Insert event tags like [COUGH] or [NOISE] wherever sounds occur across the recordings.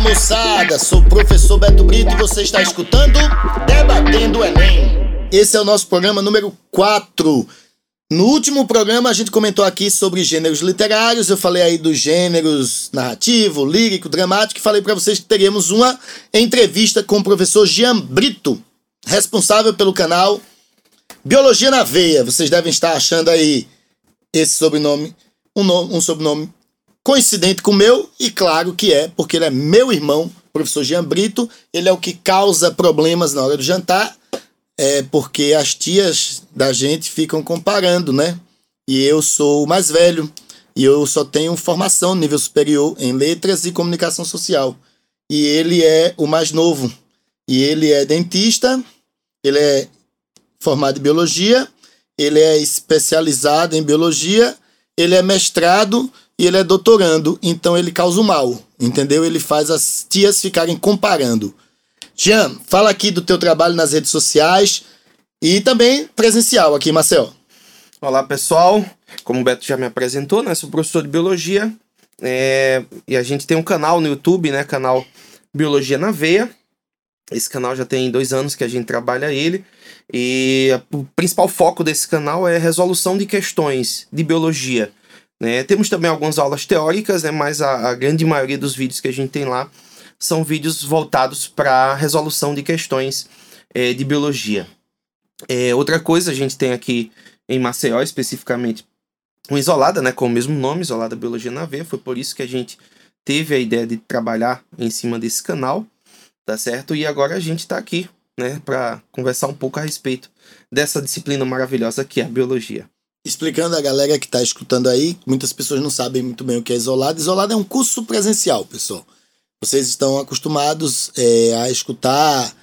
Moçada, sou o professor Beto Brito e você está escutando Debatendo Enem. Esse é o nosso programa número 4. No último programa a gente comentou aqui sobre gêneros literários, eu falei aí dos gêneros narrativo, lírico, dramático e falei para vocês que teríamos uma entrevista com o professor Jean Brito, responsável pelo canal Biologia na Veia. Vocês devem estar achando aí esse sobrenome, um, nome, um sobrenome coincidente com o meu, e claro que é, porque ele é meu irmão, professor Jean Brito, ele é o que causa problemas na hora do jantar, é porque as tias da gente ficam comparando, né? E eu sou o mais velho, e eu só tenho formação nível superior em letras e comunicação social. E ele é o mais novo. E ele é dentista, ele é formado em biologia, ele é especializado em biologia, ele é mestrado e ele é doutorando, então ele causa o mal, entendeu? Ele faz as tias ficarem comparando. Jean, fala aqui do teu trabalho nas redes sociais e também presencial aqui, Marcel. Olá, pessoal. Como o Beto já me apresentou, né? Sou professor de biologia é... e a gente tem um canal no YouTube, né? Canal Biologia na Veia. Esse canal já tem dois anos que a gente trabalha ele. E o principal foco desse canal é resolução de questões de biologia né? Temos também algumas aulas teóricas, né? mas a, a grande maioria dos vídeos que a gente tem lá são vídeos voltados para resolução de questões é, de biologia. É, outra coisa, a gente tem aqui em Maceió, especificamente, uma isolada, né, com o mesmo nome, Isolada Biologia na Veia. Foi por isso que a gente teve a ideia de trabalhar em cima desse canal, tá certo? E agora a gente está aqui, né, para conversar um pouco a respeito dessa disciplina maravilhosa que é a biologia. Explicando a galera que está escutando aí, muitas pessoas não sabem muito bem o que é isolado. Isolado é um curso presencial, pessoal. Vocês estão acostumados é, a escutar,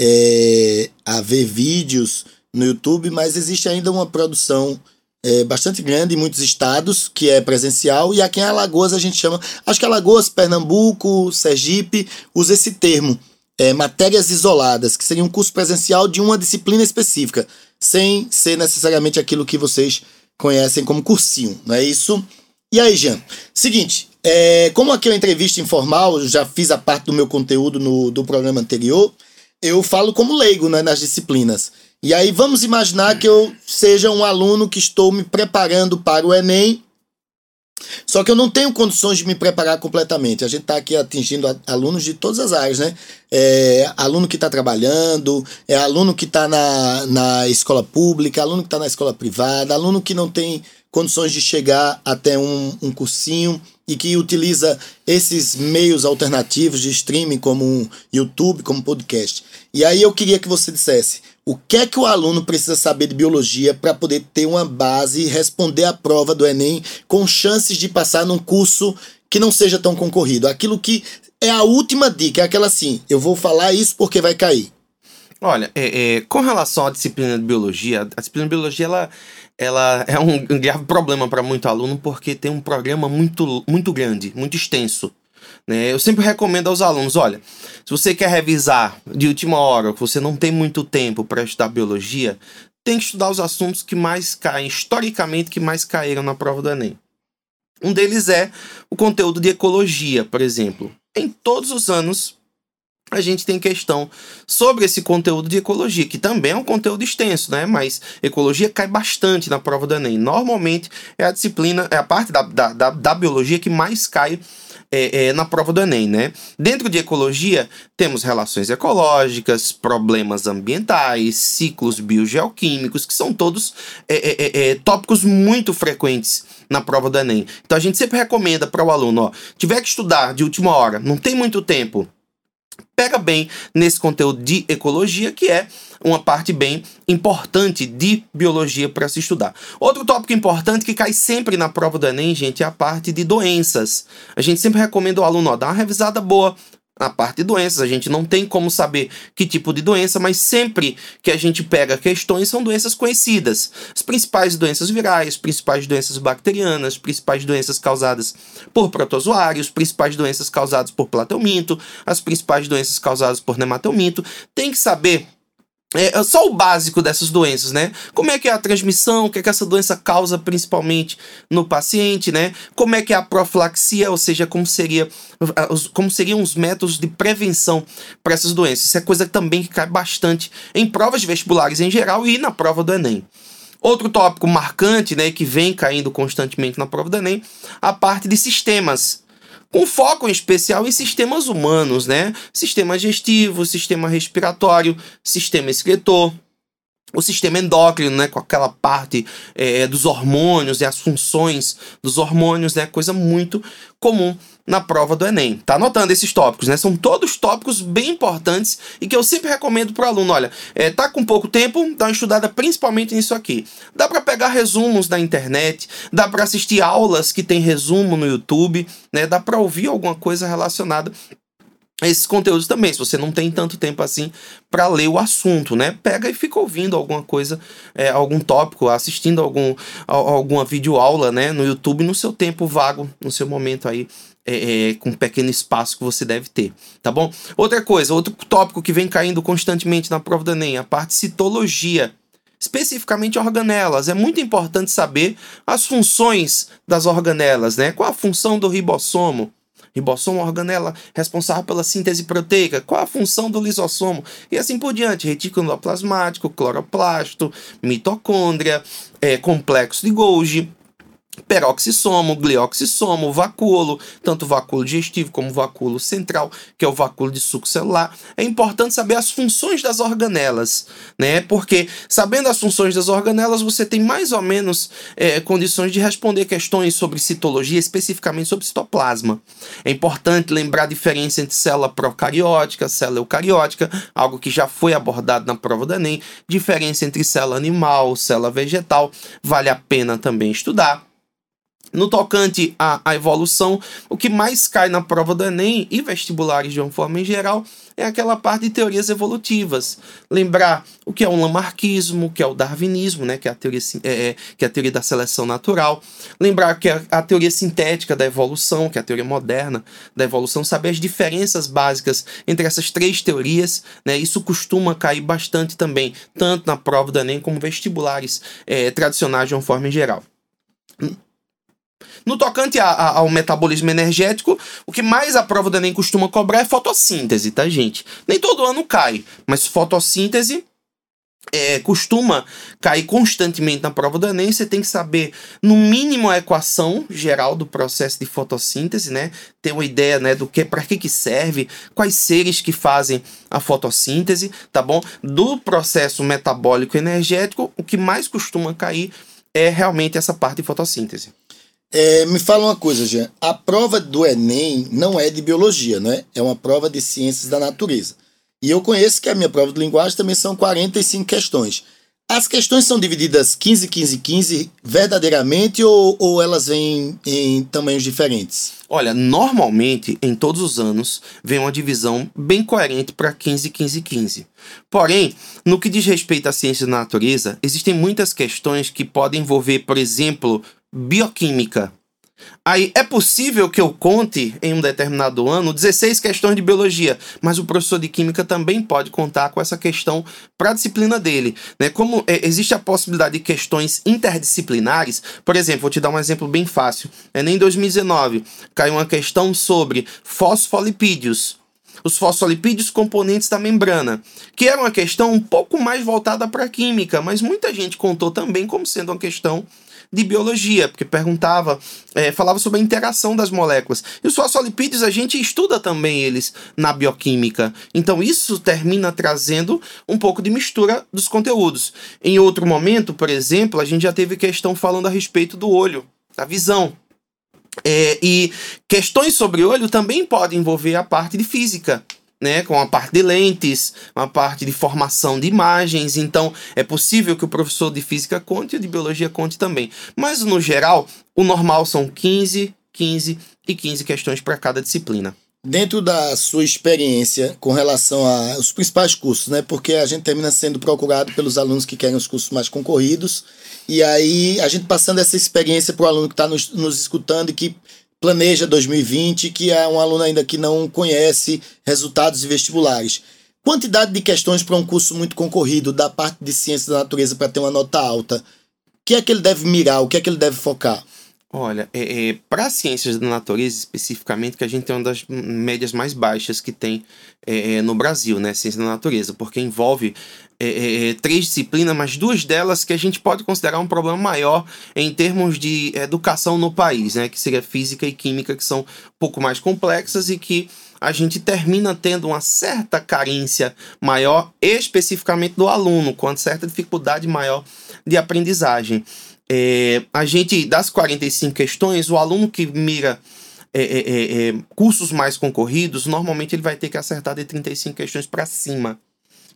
é, a ver vídeos no YouTube, mas existe ainda uma produção é, bastante grande em muitos estados que é presencial e aqui em Alagoas a gente chama, acho que Alagoas, Pernambuco, Sergipe usa esse termo, é, matérias isoladas, que seria um curso presencial de uma disciplina específica sem ser necessariamente aquilo que vocês conhecem como cursinho, não é isso? E aí, Jean? Seguinte, é, como aqui é uma entrevista informal, eu já fiz a parte do meu conteúdo no, do programa anterior, eu falo como leigo né, nas disciplinas. E aí vamos imaginar que eu seja um aluno que estou me preparando para o Enem só que eu não tenho condições de me preparar completamente. A gente está aqui atingindo alunos de todas as áreas, né? É, aluno que está trabalhando, é aluno que está na, na escola pública, aluno que está na escola privada, aluno que não tem condições de chegar até um, um cursinho e que utiliza esses meios alternativos de streaming como um YouTube, como podcast. E aí eu queria que você dissesse o que é que o aluno precisa saber de biologia para poder ter uma base e responder à prova do Enem com chances de passar num curso que não seja tão concorrido? Aquilo que é a última dica, é aquela assim: eu vou falar isso porque vai cair. Olha, é, é, com relação à disciplina de biologia, a disciplina de biologia ela, ela é um [LAUGHS] grave problema para muito aluno porque tem um programa muito, muito grande, muito extenso. Né? Eu sempre recomendo aos alunos: olha, se você quer revisar de última hora, que você não tem muito tempo para estudar biologia, tem que estudar os assuntos que mais caem, historicamente, que mais caíram na prova do Enem. Um deles é o conteúdo de ecologia, por exemplo. Em todos os anos, a gente tem questão sobre esse conteúdo de ecologia, que também é um conteúdo extenso, né? Mas ecologia cai bastante na prova do Enem. Normalmente é a disciplina, é a parte da, da, da, da biologia que mais cai é, é, na prova do Enem, né? Dentro de ecologia, temos relações ecológicas, problemas ambientais, ciclos biogeoquímicos, que são todos é, é, é, é tópicos muito frequentes na prova do Enem. Então a gente sempre recomenda para o aluno, ó, tiver que estudar de última hora, não tem muito tempo, pega bem nesse conteúdo de ecologia, que é uma parte bem importante de biologia para se estudar. Outro tópico importante que cai sempre na prova do Enem, gente, é a parte de doenças. A gente sempre recomenda ao aluno ó, dar uma revisada boa na parte de doenças. A gente não tem como saber que tipo de doença, mas sempre que a gente pega questões, são doenças conhecidas. As principais doenças virais, principais doenças bacterianas, principais doenças causadas por protozoários, principais doenças causadas por plateuminto, as principais doenças causadas por nematelminto. Tem que saber é, só o básico dessas doenças, né? Como é que é a transmissão, o que é que essa doença causa principalmente no paciente, né? Como é que é a profilaxia, ou seja, como seria como seriam os métodos de prevenção para essas doenças. Isso é coisa também que cai bastante em provas vestibulares em geral e na prova do ENEM. Outro tópico marcante, né, que vem caindo constantemente na prova do ENEM, a parte de sistemas com foco em especial em sistemas humanos, né? Sistema digestivo, sistema respiratório, sistema excretor, o sistema endócrino, né, com aquela parte é, dos hormônios e as funções dos hormônios, né, coisa muito comum na prova do Enem. Tá anotando esses tópicos, né? São todos tópicos bem importantes e que eu sempre recomendo para o aluno. Olha, é, tá com pouco tempo, dá uma estudada principalmente nisso aqui. Dá para pegar resumos na internet, dá para assistir aulas que tem resumo no YouTube, né? Dá para ouvir alguma coisa relacionada esses conteúdos também, se você não tem tanto tempo assim para ler o assunto, né? Pega e fica ouvindo alguma coisa, é, algum tópico, assistindo algum, alguma videoaula, né? No YouTube, no seu tempo vago, no seu momento aí, é, é, com um pequeno espaço que você deve ter, tá bom? Outra coisa, outro tópico que vem caindo constantemente na prova do Enem, a parte citologia especificamente organelas. É muito importante saber as funções das organelas, né? Qual a função do ribossomo? Ribossomo, organela responsável pela síntese proteica. Qual a função do lisossomo? E assim por diante. Retículo plasmático, cloroplasto, mitocôndria, é, complexo de Golgi peroxissomo, glioxissomo, vacúolo, tanto vacúolo digestivo como vacúolo central, que é o vacúolo de suco celular. É importante saber as funções das organelas, né? Porque sabendo as funções das organelas, você tem mais ou menos é, condições de responder questões sobre citologia, especificamente sobre citoplasma. É importante lembrar a diferença entre célula procariótica, célula eucariótica, algo que já foi abordado na prova do Enem, diferença entre célula animal, célula vegetal, vale a pena também estudar. No tocante à, à, evolução, o que mais cai na prova do Enem e vestibulares de uma forma em geral é aquela parte de teorias evolutivas. Lembrar o que é o lamarquismo, o que é o darwinismo, né, que, é a teoria, é, é, que é a teoria da seleção natural. Lembrar que é a teoria sintética da evolução, que é a teoria moderna da evolução. Saber as diferenças básicas entre essas três teorias. Né, isso costuma cair bastante também, tanto na prova do Enem como vestibulares é, tradicionais de uma forma em geral. No tocante a, a, ao metabolismo energético, o que mais a prova do Enem costuma cobrar é fotossíntese, tá, gente? Nem todo ano cai, mas fotossíntese é, costuma cair constantemente na prova do Enem, você tem que saber, no mínimo, a equação geral do processo de fotossíntese, né? Ter uma ideia, né, do que, para que que serve, quais seres que fazem a fotossíntese, tá bom? Do processo metabólico energético, o que mais costuma cair é realmente essa parte de fotossíntese. É, me fala uma coisa, Jean. A prova do Enem não é de biologia, né? É uma prova de ciências da natureza. E eu conheço que a minha prova de linguagem também são 45 questões. As questões são divididas 15, 15, 15 verdadeiramente ou, ou elas vêm em tamanhos diferentes? Olha, normalmente, em todos os anos, vem uma divisão bem coerente para 15, 15, 15. Porém, no que diz respeito à ciência da natureza, existem muitas questões que podem envolver, por exemplo, bioquímica. Aí é possível que eu conte em um determinado ano 16 questões de biologia, mas o professor de química também pode contar com essa questão para a disciplina dele. Né? Como é, existe a possibilidade de questões interdisciplinares, por exemplo, vou te dar um exemplo bem fácil. É, em 2019 caiu uma questão sobre fosfolipídios os fosfolipídios componentes da membrana, que era uma questão um pouco mais voltada para a química, mas muita gente contou também como sendo uma questão de biologia, porque perguntava, é, falava sobre a interação das moléculas. E os fosfolipídios a gente estuda também eles na bioquímica. Então isso termina trazendo um pouco de mistura dos conteúdos. Em outro momento, por exemplo, a gente já teve questão falando a respeito do olho, da visão. É, e questões sobre olho também podem envolver a parte de física né, com a parte de lentes, uma parte de formação de imagens. Então, é possível que o professor de física conte e de biologia conte também. Mas, no geral, o normal são 15, 15 e 15 questões para cada disciplina. Dentro da sua experiência com relação aos principais cursos, né? Porque a gente termina sendo procurado pelos alunos que querem os cursos mais concorridos. E aí, a gente passando essa experiência para o aluno que está nos, nos escutando e que planeja 2020, que é um aluno ainda que não conhece resultados de vestibulares. quantidade de questões para um curso muito concorrido da parte de ciência da natureza para ter uma nota alta, o que é que ele deve mirar, o que é que ele deve focar? Olha, é, é para ciências da natureza especificamente, que a gente tem uma das médias mais baixas que tem é, é no Brasil, né? Ciência da natureza, porque envolve é, é, é, três disciplinas, mas duas delas que a gente pode considerar um problema maior em termos de educação no país, né? Que seria física e química, que são um pouco mais complexas e que a gente termina tendo uma certa carência maior, especificamente do aluno, com uma certa dificuldade maior de aprendizagem. É, a gente, das 45 questões, o aluno que mira é, é, é, é, cursos mais concorridos, normalmente ele vai ter que acertar de 35 questões para cima.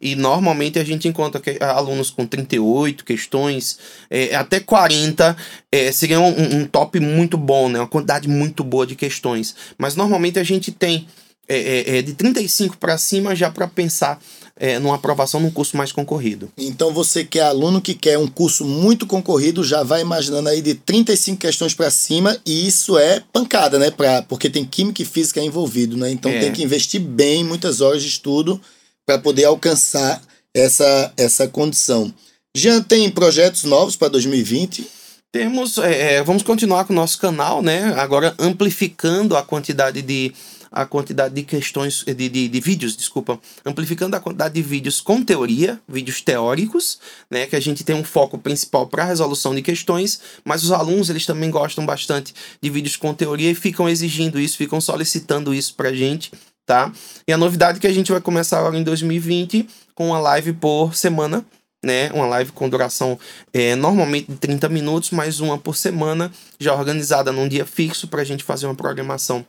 E normalmente a gente encontra que, alunos com 38 questões, é, até 40, é, seria um, um, top muito bom, né? uma quantidade muito boa de questões. Mas normalmente a gente tem é, é de 35 para cima já para pensar é, numa aprovação num curso mais concorrido. Então você que é aluno que quer um curso muito concorrido, já vai imaginando aí de 35 questões para cima, e isso é pancada, né? Pra, porque tem química e física envolvido, né? Então é. tem que investir bem, muitas horas de estudo para poder alcançar essa, essa condição. Jean tem projetos novos para 2020? Temos, é, é, vamos continuar com o nosso canal, né? Agora amplificando a quantidade de a quantidade de questões, de, de, de, vídeos, desculpa, amplificando a quantidade de vídeos com teoria, vídeos teóricos, né, que a gente tem um foco principal para a resolução de questões, mas os alunos eles também gostam bastante de vídeos com teoria e ficam exigindo isso, ficam solicitando isso para a gente, tá? E a novidade é que a gente vai começar agora em 2020 com uma live por semana, né? Uma live com duração é, normalmente de 30 minutos, mais uma por semana, já organizada num dia fixo para a gente fazer uma programação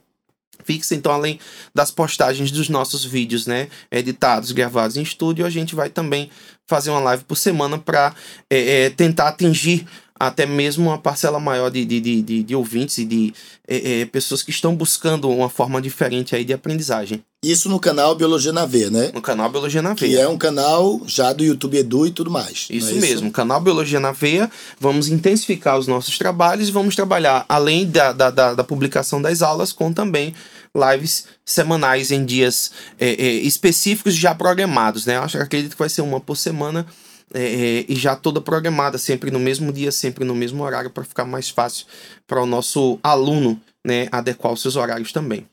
fixa. Então, além das postagens dos nossos vídeos, né, editados, gravados em estúdio, a gente vai também fazer uma live por semana para é, é, tentar atingir até mesmo uma parcela maior de, de, de, de ouvintes e de é, é, pessoas que estão buscando uma forma diferente aí de aprendizagem. Isso no canal Biologia na Veia, né? No canal Biologia na Veia. Que é um canal já do YouTube Edu e tudo mais. Isso, é mesmo, isso? canal Biologia na Veia. Vamos intensificar os nossos trabalhos e vamos trabalhar, além da, da, da, da publicação das aulas, com também lives semanais em dias é, é, específicos já programados, né? Eu acho, acredito que vai ser uma por semana é, é, e já toda programada, sempre no mesmo dia, sempre no mesmo horário, para ficar mais fácil para o nosso aluno né, adequar os seus horários também.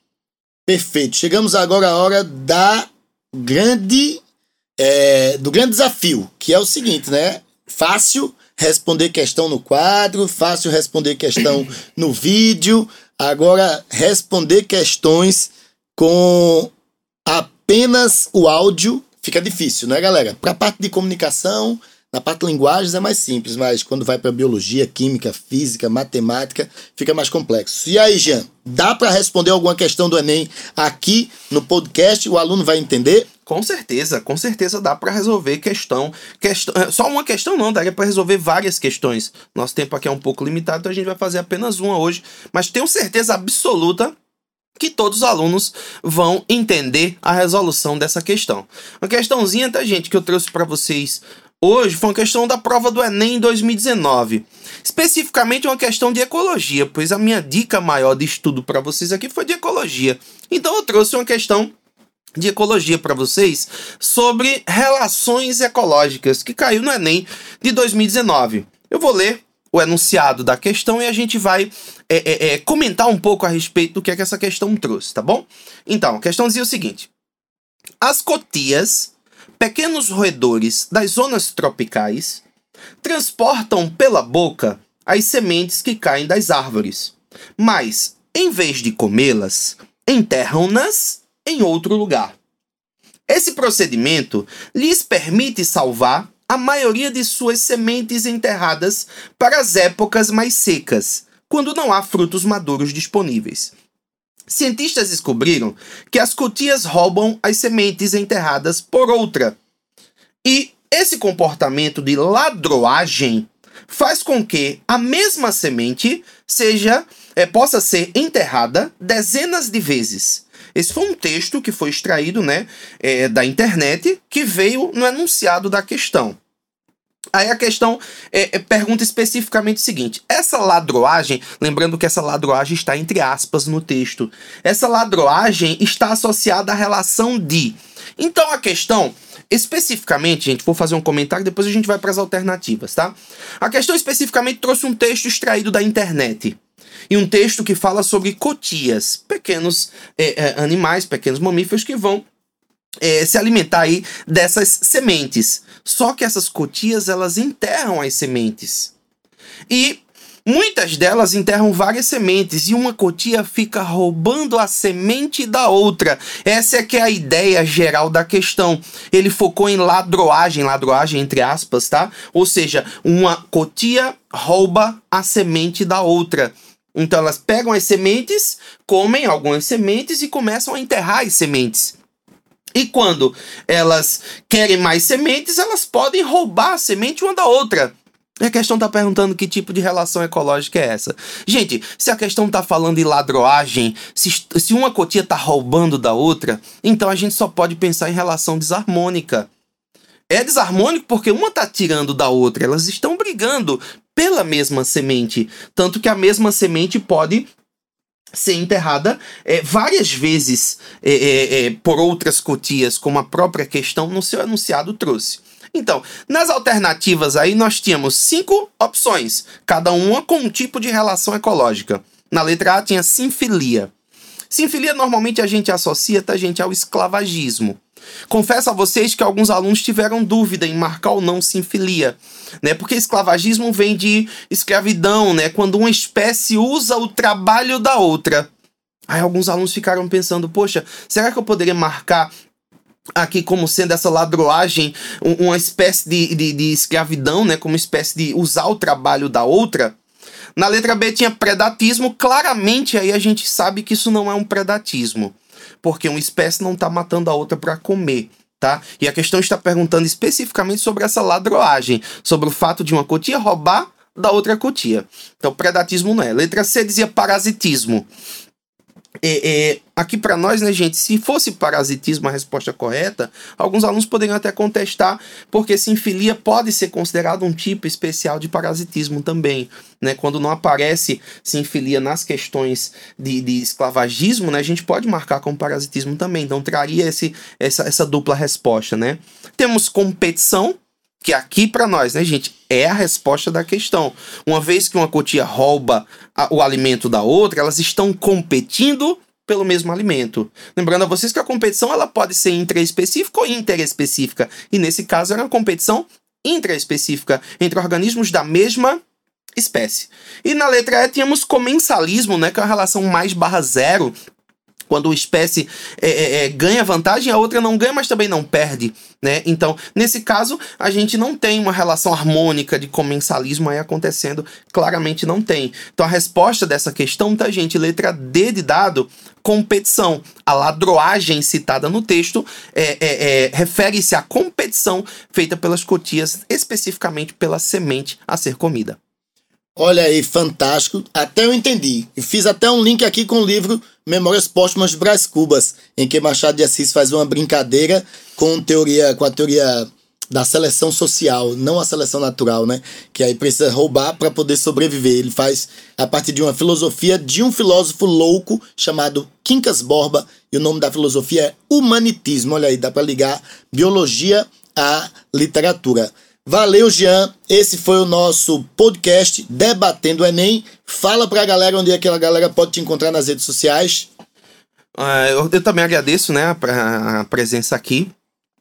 Perfeito. Chegamos agora à hora da grande é, do grande desafio, que é o seguinte, né? Fácil responder questão no quadro, fácil responder questão [COUGHS] no vídeo. Agora, responder questões com apenas o áudio fica difícil, né, galera? Para a parte de comunicação, na parte de linguagens é mais simples, mas quando vai para biologia, química, física, matemática, fica mais complexo. E aí, Jean, dá para responder alguma questão do Enem aqui no podcast? O aluno vai entender? Com certeza, com certeza dá para resolver questão, questão, é, só uma questão não, daria para resolver várias questões. Nosso tempo aqui é um pouco limitado, então a gente vai fazer apenas uma hoje, mas tenho certeza absoluta que todos os alunos vão entender a resolução dessa questão. Uma questãozinha, tá, gente, que eu trouxe para vocês hoje foi uma questão da prova do Enem 2019. Especificamente uma questão de ecologia, pois a minha dica maior de estudo para vocês aqui foi de ecologia. Então eu trouxe uma questão de ecologia para vocês sobre relações ecológicas que caiu no Enem de 2019. Eu vou ler o enunciado da questão e a gente vai é, é, é, comentar um pouco a respeito do que é que essa questão trouxe, tá bom? Então, a questão dizia o seguinte: as cotias, pequenos roedores das zonas tropicais, transportam pela boca as sementes que caem das árvores, mas, em vez de comê-las, enterram-nas em outro lugar. Esse procedimento lhes permite salvar a maioria de suas sementes enterradas para as épocas mais secas, quando não há frutos maduros disponíveis. Cientistas descobriram que as cotias roubam as sementes enterradas por outra. E esse comportamento de ladroagem faz com que a mesma semente seja é, possa ser enterrada dezenas de vezes esse foi um texto que foi extraído né, é, da internet que veio no enunciado da questão. Aí a questão é, é, pergunta especificamente o seguinte: essa ladroagem, lembrando que essa ladroagem está entre aspas no texto, essa ladroagem está associada à relação de Então a questão, especificamente, gente, vou fazer um comentário, depois a gente vai para as alternativas, tá? A questão especificamente trouxe um texto extraído da internet. E um texto que fala sobre cotias, pequenos é, é, animais, pequenos mamíferos que vão é, se alimentar aí dessas sementes. Só que essas cotias elas enterram as sementes. E Muitas delas enterram várias sementes e uma cotia fica roubando a semente da outra. Essa é que é a ideia geral da questão. Ele focou em ladroagem, ladroagem entre aspas, tá? Ou seja, uma cotia rouba a semente da outra. Então elas pegam as sementes, comem algumas sementes e começam a enterrar as sementes. E quando elas querem mais sementes, elas podem roubar a semente uma da outra. E a questão está perguntando que tipo de relação ecológica é essa. Gente, se a questão está falando de ladroagem, se, se uma cotia está roubando da outra, então a gente só pode pensar em relação desarmônica. É desarmônico porque uma está tirando da outra, elas estão brigando pela mesma semente. Tanto que a mesma semente pode ser enterrada é, várias vezes é, é, é por outras cotias, como a própria questão no seu enunciado trouxe. Então, nas alternativas aí nós tínhamos cinco opções, cada uma com um tipo de relação ecológica. Na letra A tinha sinfilia. Sinfilia normalmente a gente associa tá, gente, ao esclavagismo. Confesso a vocês que alguns alunos tiveram dúvida em marcar ou não sinfilia, né? Porque esclavagismo vem de escravidão, né? Quando uma espécie usa o trabalho da outra. Aí alguns alunos ficaram pensando, poxa, será que eu poderia marcar aqui como sendo essa ladroagem uma espécie de, de, de, escravidão, né? Como espécie de usar o trabalho da outra. Na letra B tinha predatismo, claramente aí a gente sabe que isso não é um predatismo, porque uma espécie não está matando a outra para comer. Tá? E a questão está perguntando especificamente sobre essa ladroagem, sobre o fato de uma cotia roubar da outra cotia. Então, predatismo não é. Letra C dizia parasitismo. É, é, aqui para nós, né, gente, se fosse parasitismo a resposta correta, alguns alunos poderiam até contestar, porque sinfilia pode ser considerado um tipo especial de parasitismo também, né? Quando não aparece sinfilia nas questões de, de esclavagismo, né, a gente pode marcar como parasitismo também, então traria esse, essa, essa dupla resposta, né? Temos competição, que aqui para nós, né, gente, é a resposta da questão. Uma vez que uma cotia rouba a, o alimento da outra, elas estão competindo pelo mesmo alimento. Lembrando a vocês que a competição ela pode ser intraespecífica ou interespecífica, e nesse caso era uma competição intraespecífica entre organismos da mesma espécie. E na letra E tínhamos comensalismo, né, que é a relação mais barra zero quando uma espécie é, é, é, ganha vantagem, a outra não ganha, mas também não perde, né? Então, nesse caso, a gente não tem uma relação harmônica de comensalismo aí acontecendo, claramente não tem. Então, a resposta dessa questão, tá, gente? Letra D de dado, competição. A ladroagem citada no texto é, é, é refere-se à competição feita pelas cotias, especificamente pela semente a ser comida. Olha aí, fantástico. Até eu entendi. E fiz até um link aqui com o livro Memórias Póstumas de Brás Cubas, em que Machado de Assis faz uma brincadeira com, teoria, com a teoria da seleção social, não a seleção natural, né? Que aí precisa roubar para poder sobreviver. Ele faz a partir de uma filosofia de um filósofo louco chamado Quincas Borba, e o nome da filosofia é humanitismo. Olha aí, dá para ligar biologia à literatura. Valeu, Jean. Esse foi o nosso podcast Debatendo o Enem. Fala pra galera onde é que a galera pode te encontrar nas redes sociais. Uh, eu, eu, também agradeço, né, a, a presença aqui.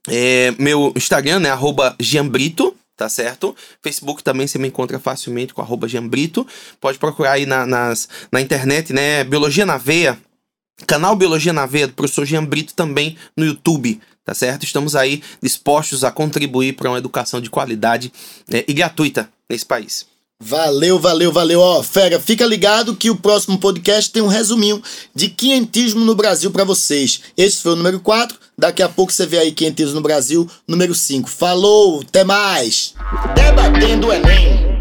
É, meu Instagram, né, arroba Gianbrito, tá certo? Facebook também você me encontra facilmente com arroba Gianbrito. Pode procurar aí na, nas, na internet, né, Biologia na Veia, Canal Biologia na Veia do professor Jean Brito também no YouTube, tá certo? Estamos aí dispostos a contribuir para uma educação de qualidade né, e gratuita nesse país. Valeu, valeu, valeu. Ó, fera, fica ligado que o próximo podcast tem um resuminho de quinhentismo no Brasil para vocês. Esse foi o número 4. Daqui a pouco você vê aí quinhentismo no Brasil, número 5. Falou, até mais. Debatendo o Enem.